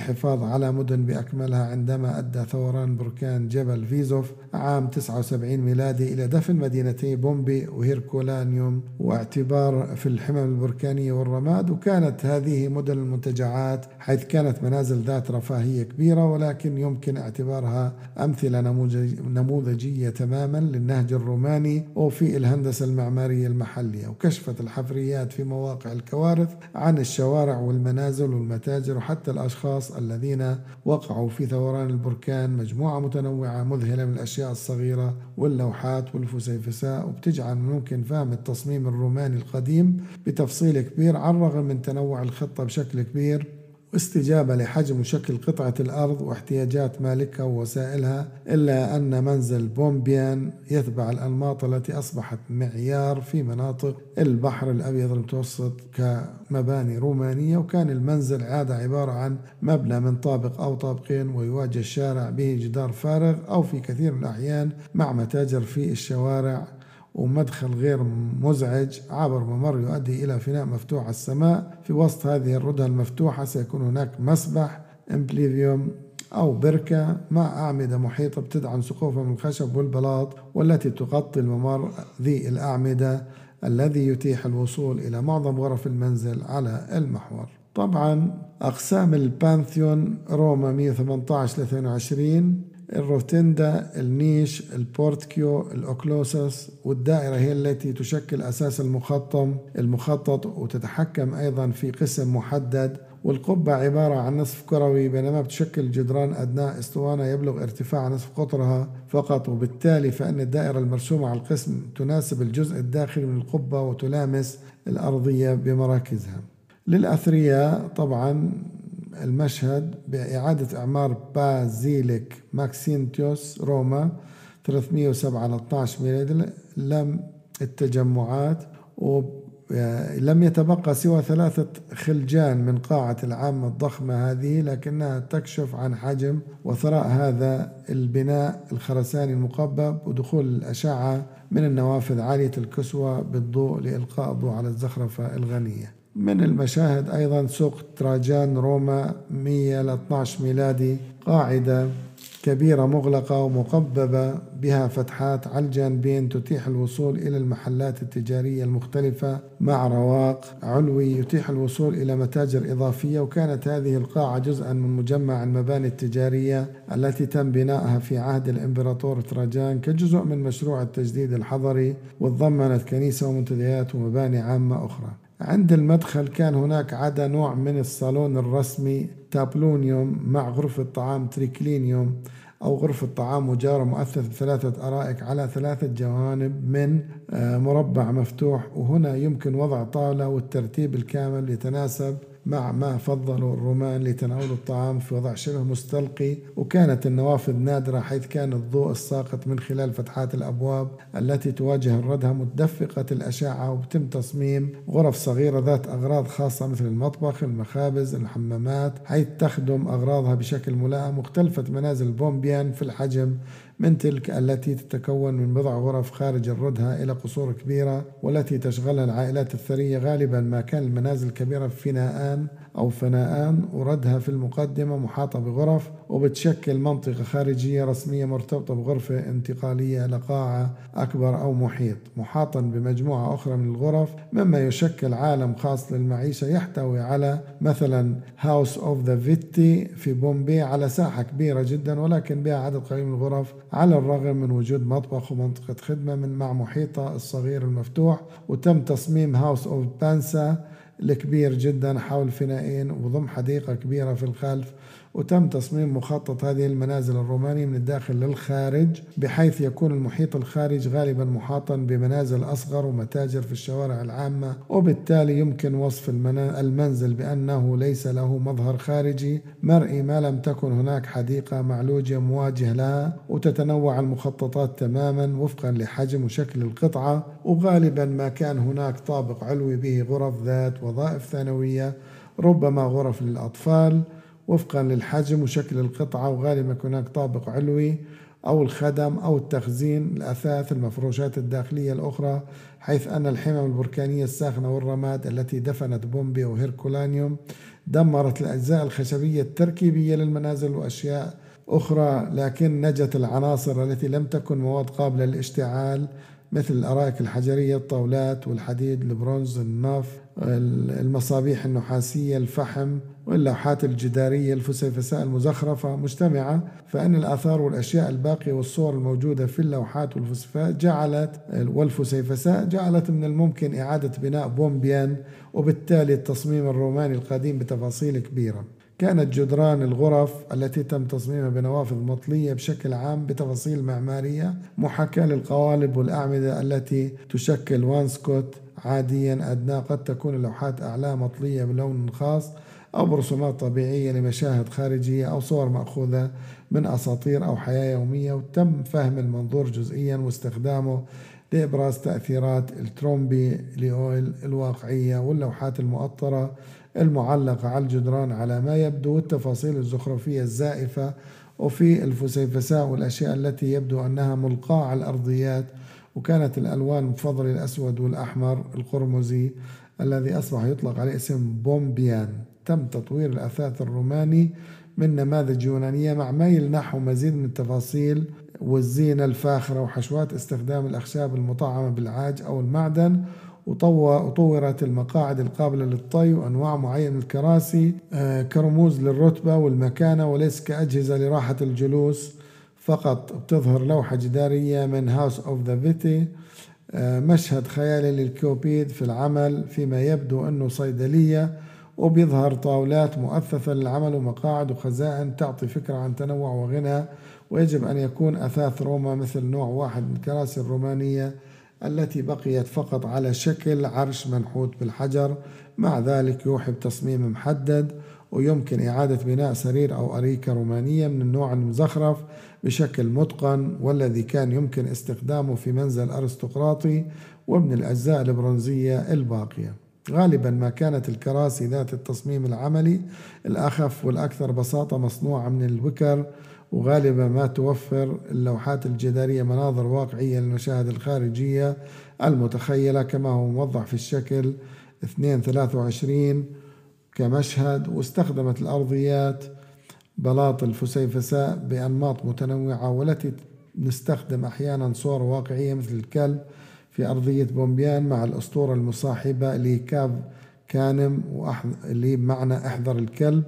الحفاظ على مدن بأكملها عندما أدى ثوران بركان جبل فيزوف عام 79 ميلادي إلى دفن مدينتي بومبي وهيركولانيوم واعتبار في الحمم البركانية والرماد. وكانت هذه مدن المنتجعات حيث كانت منازل ذات رفاهية كبيرة ولكن يمكن اعتبارها أمثلة نموذجية تماما للنهج الروماني وفي الهندسة المعمارية المحلية. وكشفت الحفريات في مواقع الكوارث عن الشوارع والمنازل والمتاجر وحتى الأشخاص الذين وقعوا في ثوران البركان مجموعة متنوعة مذهلة من الأشياء الصغيرة واللوحات والفسيفساء وبتجعل ممكن فهم التصميم الروماني القديم بتفصيل كبير على الرغم من تنوع الخطة بشكل كبير. واستجابة لحجم وشكل قطعة الأرض واحتياجات مالكها ووسائلها إلا أن منزل بومبيان يتبع الأنماط التي أصبحت معيار في مناطق البحر الأبيض المتوسط كمباني رومانية وكان المنزل عادة عبارة عن مبنى من طابق أو طابقين ويواجه الشارع به جدار فارغ أو في كثير من الأحيان مع متاجر في الشوارع ومدخل غير مزعج عبر ممر يؤدي إلى فناء مفتوح السماء. في وسط هذه الردى المفتوحة سيكون هناك مسبح امبليفيوم أو بركة مع أعمدة محيطة بتدعم سقوفها من الخشب والبلاط والتي تغطي الممر ذي الأعمدة الذي يتيح الوصول إلى معظم غرف المنزل على المحور. طبعا أقسام البانثيون روما 118 ل 22 الروتندا النيش البورتكيو الأوكلوسس والدائرة هي التي تشكل أساس المخطم المخطط وتتحكم أيضا في قسم محدد. والقبة عبارة عن نصف كروي بينما بتشكل جدران أدناه أسطوانة يبلغ ارتفاع نصف قطرها فقط. وبالتالي فإن الدائرة المرسومة على القسم تناسب الجزء الداخلي من القبة وتلامس الأرضية بمراكزها. للأثرياء طبعا المشهد بإعادة إعمار بازيليك ماكسينتيوس روما 307 على 12 ميلادي لم التجمعات ولم يتبقى سوى ثلاثة خلجان من قاعة العامة الضخمة هذه لكنها تكشف عن حجم وثراء هذا البناء الخرساني المقبب ودخول الأشعة من النوافذ عالية الكسوة بالضوء لإلقاء الضوء على الزخرفة الغنية. من المشاهد أيضا سوق تراجان روما 100 ل 12 ميلادي قاعدة كبيرة مغلقة ومقببة بها فتحات على الجانبين تتيح الوصول إلى المحلات التجارية المختلفة مع رواق علوي يتيح الوصول إلى متاجر إضافية وكانت هذه القاعة جزءا من مجمع المباني التجارية التي تم بنائها في عهد الإمبراطور تراجان كجزء من مشروع التجديد الحضري وتضمنت كنيسة ومنتديات ومباني عامة أخرى. عند المدخل كان هناك عدا نوع من الصالون الرسمي تابلونيوم مع غرفة طعام تريكلينيوم أو غرفة طعام مجاورة مؤثثة بثلاثة أرائك على ثلاثة جوانب من آه، مربع مفتوح وهنا يمكن وضع طاولة والترتيب الكامل يتناسب مع ما فضلوا الرومان لتناول الطعام في وضع شبه مستلقي وكانت النوافذ نادرة حيث كان الضوء الساقط من خلال فتحات الأبواب التي تواجه الردهة متدفقة الأشعة وبتم تصميم غرف صغيرة ذات أغراض خاصة مثل المطبخ المخابز الحمامات حيث تخدم أغراضها بشكل ملائم واختلفت منازل بومبيان في الحجم من تلك التي تتكون من بضع غرف خارج الردهة إلى قصور كبيرة والتي تشغلها العائلات الثرية. غالبا ما كان المنازل الكبيرة فناءان أو فناءان وردها في المقدمة محاطة بغرف وبتشكل منطقة خارجية رسمية مرتبطة بغرفة انتقالية لقاعة أكبر أو محيط. محاطا بمجموعة أخرى من الغرف مما يشكل عالم خاص للمعيشة يحتوي على مثلا هاوس أوف ذا فيتي في بومبي على ساحة كبيرة جدا ولكن بها عدد قليل من الغرف. على الرغم من وجود مطبخ ومنطقة خدمة من مع محيطها الصغير المفتوح وتم تصميم هاوس أوف بانسا الكبير جدا حول فنائين وضم حديقة كبيرة في الخلف وتم تصميم مخطط هذه المنازل الرومانية من الداخل للخارج بحيث يكون المحيط الخارج غالبا محاطا بمنازل أصغر ومتاجر في الشوارع العامة وبالتالي يمكن وصف المنزل بأنه ليس له مظهر خارجي. مرئي ما لم تكن هناك حديقة معلوجة مواجه لها وتتنوع المخططات تماما وفقا لحجم وشكل القطعة وغالبا ما كان هناك طابق علوي به غرف ذات وظائف ثانوية ربما غرف للأطفال. وفقا للحجم وشكل القطعة وغالبا يكون هناك طابق علوي أو الخدم أو التخزين الأثاث المفروشات الداخلية الأخرى حيث أن الحمم البركانية الساخنة والرماد التي دفنت بومبي وهيركولانيوم دمرت الأجزاء الخشبية التركيبية للمنازل وأشياء أخرى لكن نجت العناصر التي لم تكن مواد قابلة للاشتعال مثل الأرائك الحجرية الطاولات والحديد البرونز النف المصابيح النحاسية الفحم واللوحات الجدارية الفسيفساء المزخرفة مجتمعة. فإن الآثار والأشياء الباقية والصور الموجودة في اللوحات والفسفاء جعلت والفسيفساء جعلت من الممكن إعادة بناء بومبيان وبالتالي التصميم الروماني القديم بتفاصيل كبيرة. كانت جدران الغرف التي تم تصميمها بنوافذ مطلية بشكل عام بتفاصيل معمارية محاكاة للقوالب والأعمدة التي تشكل وانسكوت عاديا أدنى. قد تكون اللوحات أعلى مطلية بلون خاص أو برسومات طبيعية لمشاهد خارجية أو صور مأخوذة من أساطير أو حياة يومية. وتم فهم المنظور جزئيا واستخدامه لإبراز تأثيرات الترومبي لأويل الواقعية واللوحات المؤطرة المعلقة على الجدران على ما يبدو. التفاصيل الزخرفية الزائفة وفي الفسيفساء والأشياء التي يبدو أنها ملقاة على الأرضيات وكانت الألوان المفضلة الأسود والأحمر القرمزي الذي أصبح يطلق عليه اسم بومبيان. تم تطوير الأثاث الروماني من نماذج يونانية مع ميل نحو مزيد من التفاصيل والزينة الفاخرة وحشوات استخدام الأخشاب المطعمة بالعاج أو المعدن وطورت المقاعد القابلة للطي وأنواع معينة من الكراسي آه، كرموز للرتبة والمكانة وليس كأجهزة لراحة الجلوس. فقط بتظهر لوحة جدارية من هاوس أوف ذا فيتي مشهد خيالي للكوبيد في العمل فيما يبدو أنه صيدلية وبيظهر طاولات مؤثثة للعمل ومقاعد وخزائن تعطي فكرة عن تنوع وغنى ويجب أن يكون أثاث روما مثل نوع واحد من الكراسي الرومانية التي بقيت فقط على شكل عرش منحوت بالحجر مع ذلك يوحي بتصميم محدد ويمكن إعادة بناء سرير أو أريكة رومانية من النوع المزخرف بشكل متقن والذي كان يمكن استخدامه في منزل أرستقراطي ومن الأجزاء البرونزية الباقية. غالبا ما كانت الكراسي ذات التصميم العملي الأخف والأكثر بساطة مصنوعة من الوكر وغالبا ما توفر اللوحات الجدارية مناظر واقعية للمشاهد الخارجية المتخيلة كما هو موضح في الشكل. 2 23 كمشهد واستخدمت الأرضيات بلاط الفسيفساء بأنماط متنوعة والتي نستخدم أحيانا صور واقعية مثل الكلب في أرضية بومبيان مع الأسطورة المصاحبة لكاف كانم اللي بمعنى أحذر الكلب.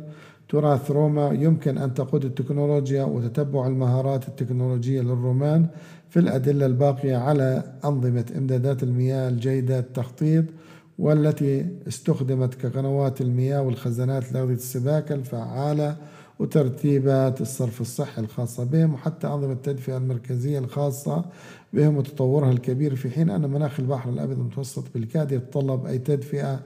تراث روما يمكن أن تقود التكنولوجيا وتتبع المهارات التكنولوجية للرومان في الأدلة الباقية على أنظمة إمدادات المياه الجيدة التخطيط والتي استخدمت كقنوات المياه والخزانات لأغذية السباكة الفعالة وترتيبات الصرف الصحي الخاصة بهم وحتى أنظمة التدفئة المركزية الخاصة بهم وتطورها الكبير في حين أن مناخ البحر الأبيض المتوسط بالكاد يتطلب أي تدفئة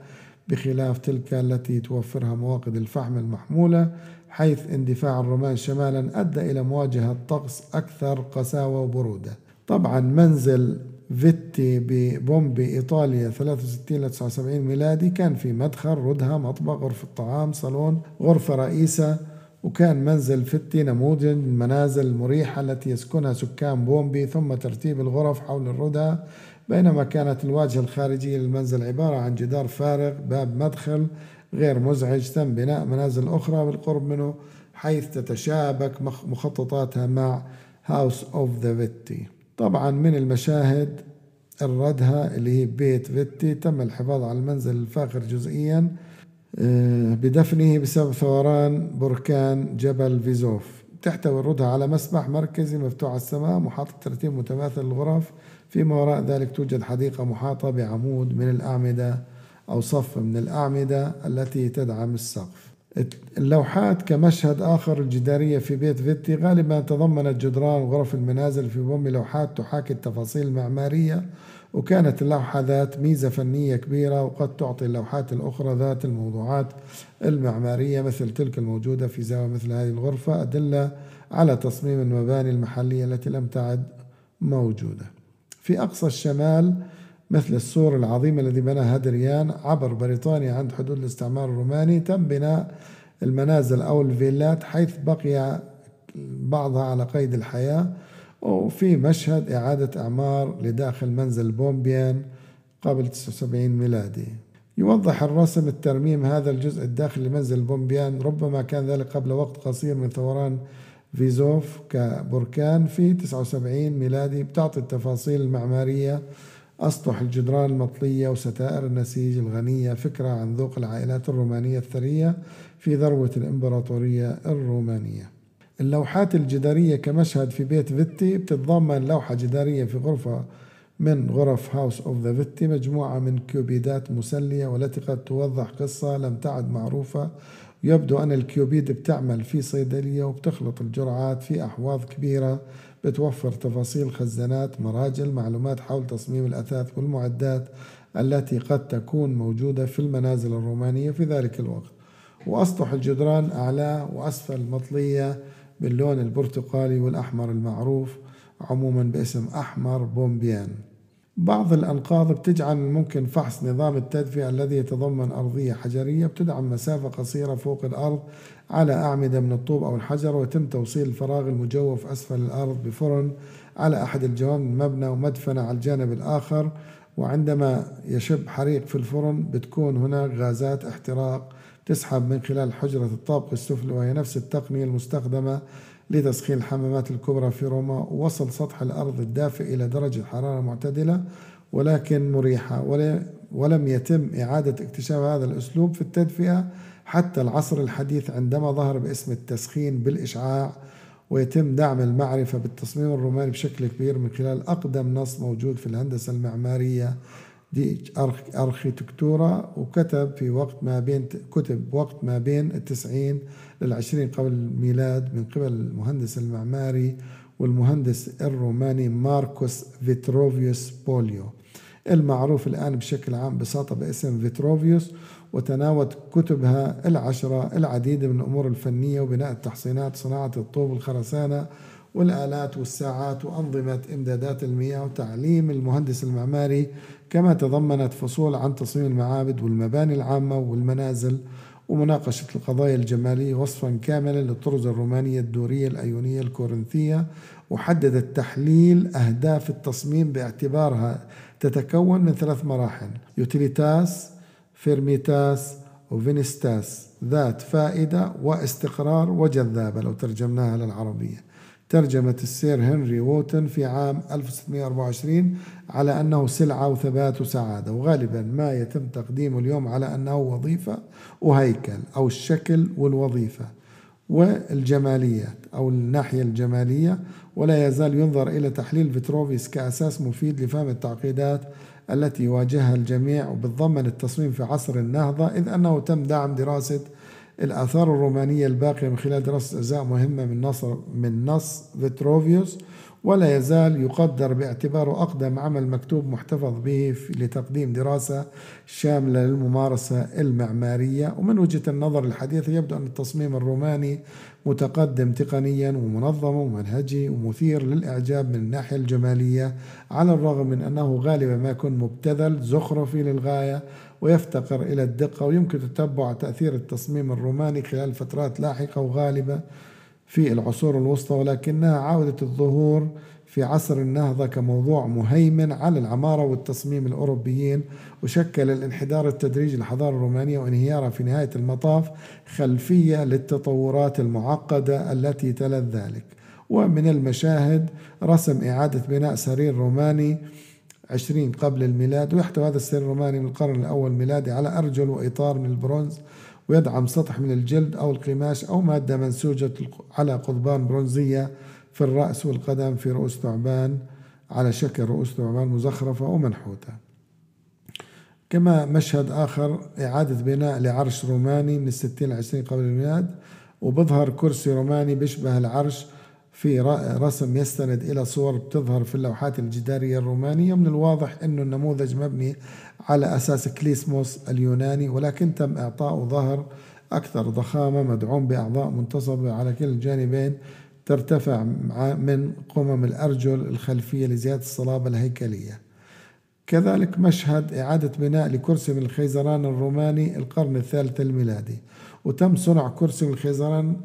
بخلاف تلك التي توفرها مواقد الفحم المحمولة حيث اندفاع الرومان شمالا أدى إلى مواجهة طقس أكثر قساوة وبرودة. طبعا منزل فيتي ببومبي إيطاليا 63 ل 79 ميلادي كان في مدخل ردها مطبخ غرفة طعام صالون غرفة رئيسة. وكان منزل فيتي نموذج المنازل المريحة التي يسكنها سكان بومبي ثم ترتيب الغرف حول الردى بينما كانت الواجهة الخارجية للمنزل عبارة عن جدار فارغ باب مدخل غير مزعج تم بناء منازل أخرى بالقرب منه حيث تتشابك مخططاتها مع House of the Vettii طبعا من المشاهد الردهة اللي هي بيت فيتي تم الحفاظ على المنزل الفاخر جزئيا بدفنه بسبب ثوران بركان جبل فيزوف. تحتوي الردهة على مسبح مركزي مفتوح على السماء محاط ترتيب متماثل للغرف. فيما وراء ذلك توجد حديقة محاطة بعمود من الأعمدة أو صف من الأعمدة التي تدعم السقف. اللوحات كمشهد آخر الجدارية في بيت فيتي غالبا تضمنت جدران غرف المنازل في بوم لوحات تحاكي التفاصيل المعمارية وكانت اللوحة ذات ميزة فنية كبيرة وقد تعطي اللوحات الأخرى ذات الموضوعات المعمارية مثل تلك الموجودة في زاوية مثل هذه الغرفة أدلة على تصميم المباني المحلية التي لم تعد موجودة. في أقصى الشمال مثل السور العظيم الذي بناه هادريان عبر بريطانيا عند حدود الاستعمار الروماني تم بناء المنازل أو الفيلات حيث بقي بعضها على قيد الحياة. وفي مشهد إعادة إعمار لداخل منزل بومبيان قبل 79 ميلادي. يوضح الرسم الترميم هذا الجزء الداخلي لمنزل بومبيان ربما كان ذلك قبل وقت قصير من ثوران فيزوف كبركان في 79 ميلادي. بتعطي التفاصيل المعمارية أسطح الجدران المطلية وستائر النسيج الغنية فكرة عن ذوق العائلات الرومانية الثرية في ذروة الإمبراطورية الرومانية. اللوحات الجدارية كمشهد في بيت فيتي بتتضمن لوحة جدارية في غرفة من غرف House of the Vettii مجموعة من كيوبيدات مسلية والتي قد توضح قصة لم تعد معروفة. يبدو أن الكيوبيد بتعمل في صيدلية وبتخلط الجرعات في أحواض كبيرة بتوفر تفاصيل خزانات مراجل معلومات حول تصميم الأثاث والمعدات التي قد تكون موجودة في المنازل الرومانية في ذلك الوقت. وأسطح الجدران أعلى وأسفل مطلية باللون البرتقالي والأحمر المعروف عموما باسم أحمر بومبيان. بعض الأنقاض بتجعل ممكن فحص نظام التدفئة الذي يتضمن أرضية حجرية بتدعم مسافة قصيرة فوق الأرض على أعمدة من الطوب أو الحجر ويتم توصيل الفراغ المجوف أسفل الأرض بفرن على أحد الجوانب المبنى ومدفنة على الجانب الآخر وعندما يشب حريق في الفرن بتكون هناك غازات احتراق تسحب من خلال حجرة الطابق السفلي وهي نفس التقنية المستخدمة لتسخين الحمامات الكبرى في روما ووصل سطح الأرض الدافئ إلى درجة حرارة معتدلة ولكن مريحة ولم يتم إعادة اكتشاف هذا الأسلوب في التدفئة حتى العصر الحديث عندما ظهر باسم التسخين بالإشعاع ويتم دعم المعرفة بالتصميم الروماني بشكل كبير من خلال أقدم نص موجود في الهندسة المعمارية De Architectura وكتب في وقت ما بين كتب وقت ما بين التسعين للعشرين قبل الميلاد من قبل المهندس المعماري والمهندس الروماني ماركوس فيتروفيوس بوليو. المعروف الآن بشكل عام بساطة باسم فيتروفيوس وتناولت كتبها العشرة العديد من الأمور الفنية وبناء التحصينات صناعة الطوب الخرسانة والآلات والساعات وأنظمة إمدادات المياه وتعليم المهندس المعماري كما تضمنت فصول عن تصميم المعابد والمباني العامة والمنازل ومناقشة القضايا الجمالية وصفا كاملا للطرز الرومانية الدورية الأيونية الكورنثية وحددت تحليل أهداف التصميم باعتبارها تتكون من ثلاث مراحل utilitas firmitas و venustas ذات فائدة واستقرار وجذابة لو ترجمناها للعربية. ترجمة السير هنري ووتن في عام 1624 على أنه سلعة وثبات وسعادة وغالبا ما يتم تقديمه اليوم على أنه وظيفة وهيكل أو الشكل والوظيفة والجماليات أو الناحية الجمالية ولا يزال ينظر إلى تحليل فيتروفيس كأساس مفيد لفهم التعقيدات التي يواجهها الجميع وبتضمن التصميم في عصر النهضة إذ أنه تم دعم دراسة الآثار الرومانية الباقية من خلال دراسة أجزاء مهمة من نص من نص فيتروفيوس ولا يزال يقدر باعتباره أقدم عمل مكتوب محتفظ به لتقديم دراسة شاملة للممارسة المعمارية. ومن وجهة النظر الحديثة يبدو أن التصميم الروماني متقدم تقنيا ومنظم ومنهجي ومثير للإعجاب من الناحية الجمالية على الرغم من أنه غالبا ما يكون مبتذل زخرفي للغاية ويفتقر إلى الدقة ويمكن تتبع تأثير التصميم الروماني خلال فترات لاحقة وغالبة في العصور الوسطى ولكنها عودت الظهور في عصر النهضة كموضوع مهيمن على العمارة والتصميم الأوروبيين وشكل الانحدار التدريجي للحضارة الرومانية وانهيارها في نهاية المطاف خلفية للتطورات المعقدة التي تلت ذلك. ومن المشاهد رسم إعادة بناء سرير روماني 20 قبل الميلاد ويحتوي هذا السرير الروماني من القرن الأول ميلادي على أرجل وإطار من البرونز ويدعم سطح من الجلد أو القماش أو مادة منسوجة على قضبان برونزية في الرأس والقدم في رؤوس ثعبان على شكل رؤوس ثعبان مزخرفة ومنحوتة. كما مشهد آخر إعادة بناء لعرش روماني من الستين العشرين قبل الميلاد وبظهر كرسي روماني بيشبه العرش في رسم يستند إلى صور بتظهر في اللوحات الجدارية الرومانية. من الواضح أنه النموذج مبني على أساس كليسموس اليوناني ولكن تم إعطاء ظهر أكثر ضخامة مدعوم بأعضاء منتصبة على كلا الجانبين ترتفع من قمم الأرجل الخلفية لزيادة الصلابة الهيكلية. كذلك مشهد إعادة بناء لكرسي من الخيزران الروماني القرن الثالث الميلادي. وتم صنع كرسي من الخيزران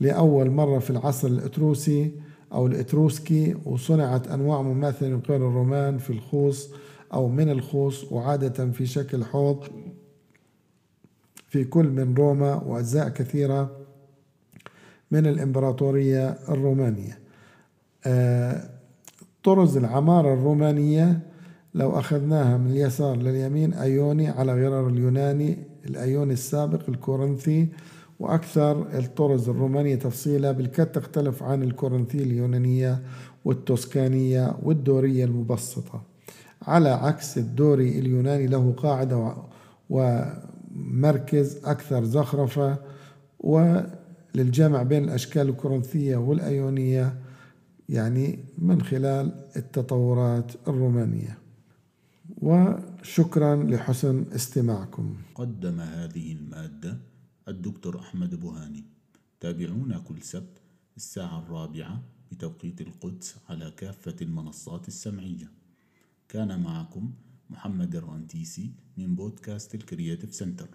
لأول مرة في العصر الإتروسي أو الإتروسكي وصنعت أنواع مماثلة من قبل الرومان في الخوص أو من الخوص وعادة في شكل حوض في كل من روما وأجزاء كثيرة من الإمبراطورية الرومانية. آه، طرز العمارة الرومانية لو أخذناها من اليسار لليمين أيوني على غرار اليوناني الأيوني السابق الكورنثي وأكثر الطرز الرومانية تفصيلا بالكاد تختلف عن الكورنثية اليونانية والتوسكانية والدورية المبسطة. على عكس الدوري اليوناني له قاعدة ومركز أكثر زخرفة وللجمع بين الأشكال الكورنثية والأيونية يعني من خلال التطورات الرومانية. وشكرا لحسن استماعكم. قدم هذه المادة الدكتور أحمد بوهاني. تابعونا كل سبت الساعة الرابعة بتوقيت القدس على كافة المنصات السمعية. كان معكم محمد الرنتيسي من بودكاست ال Creative Center.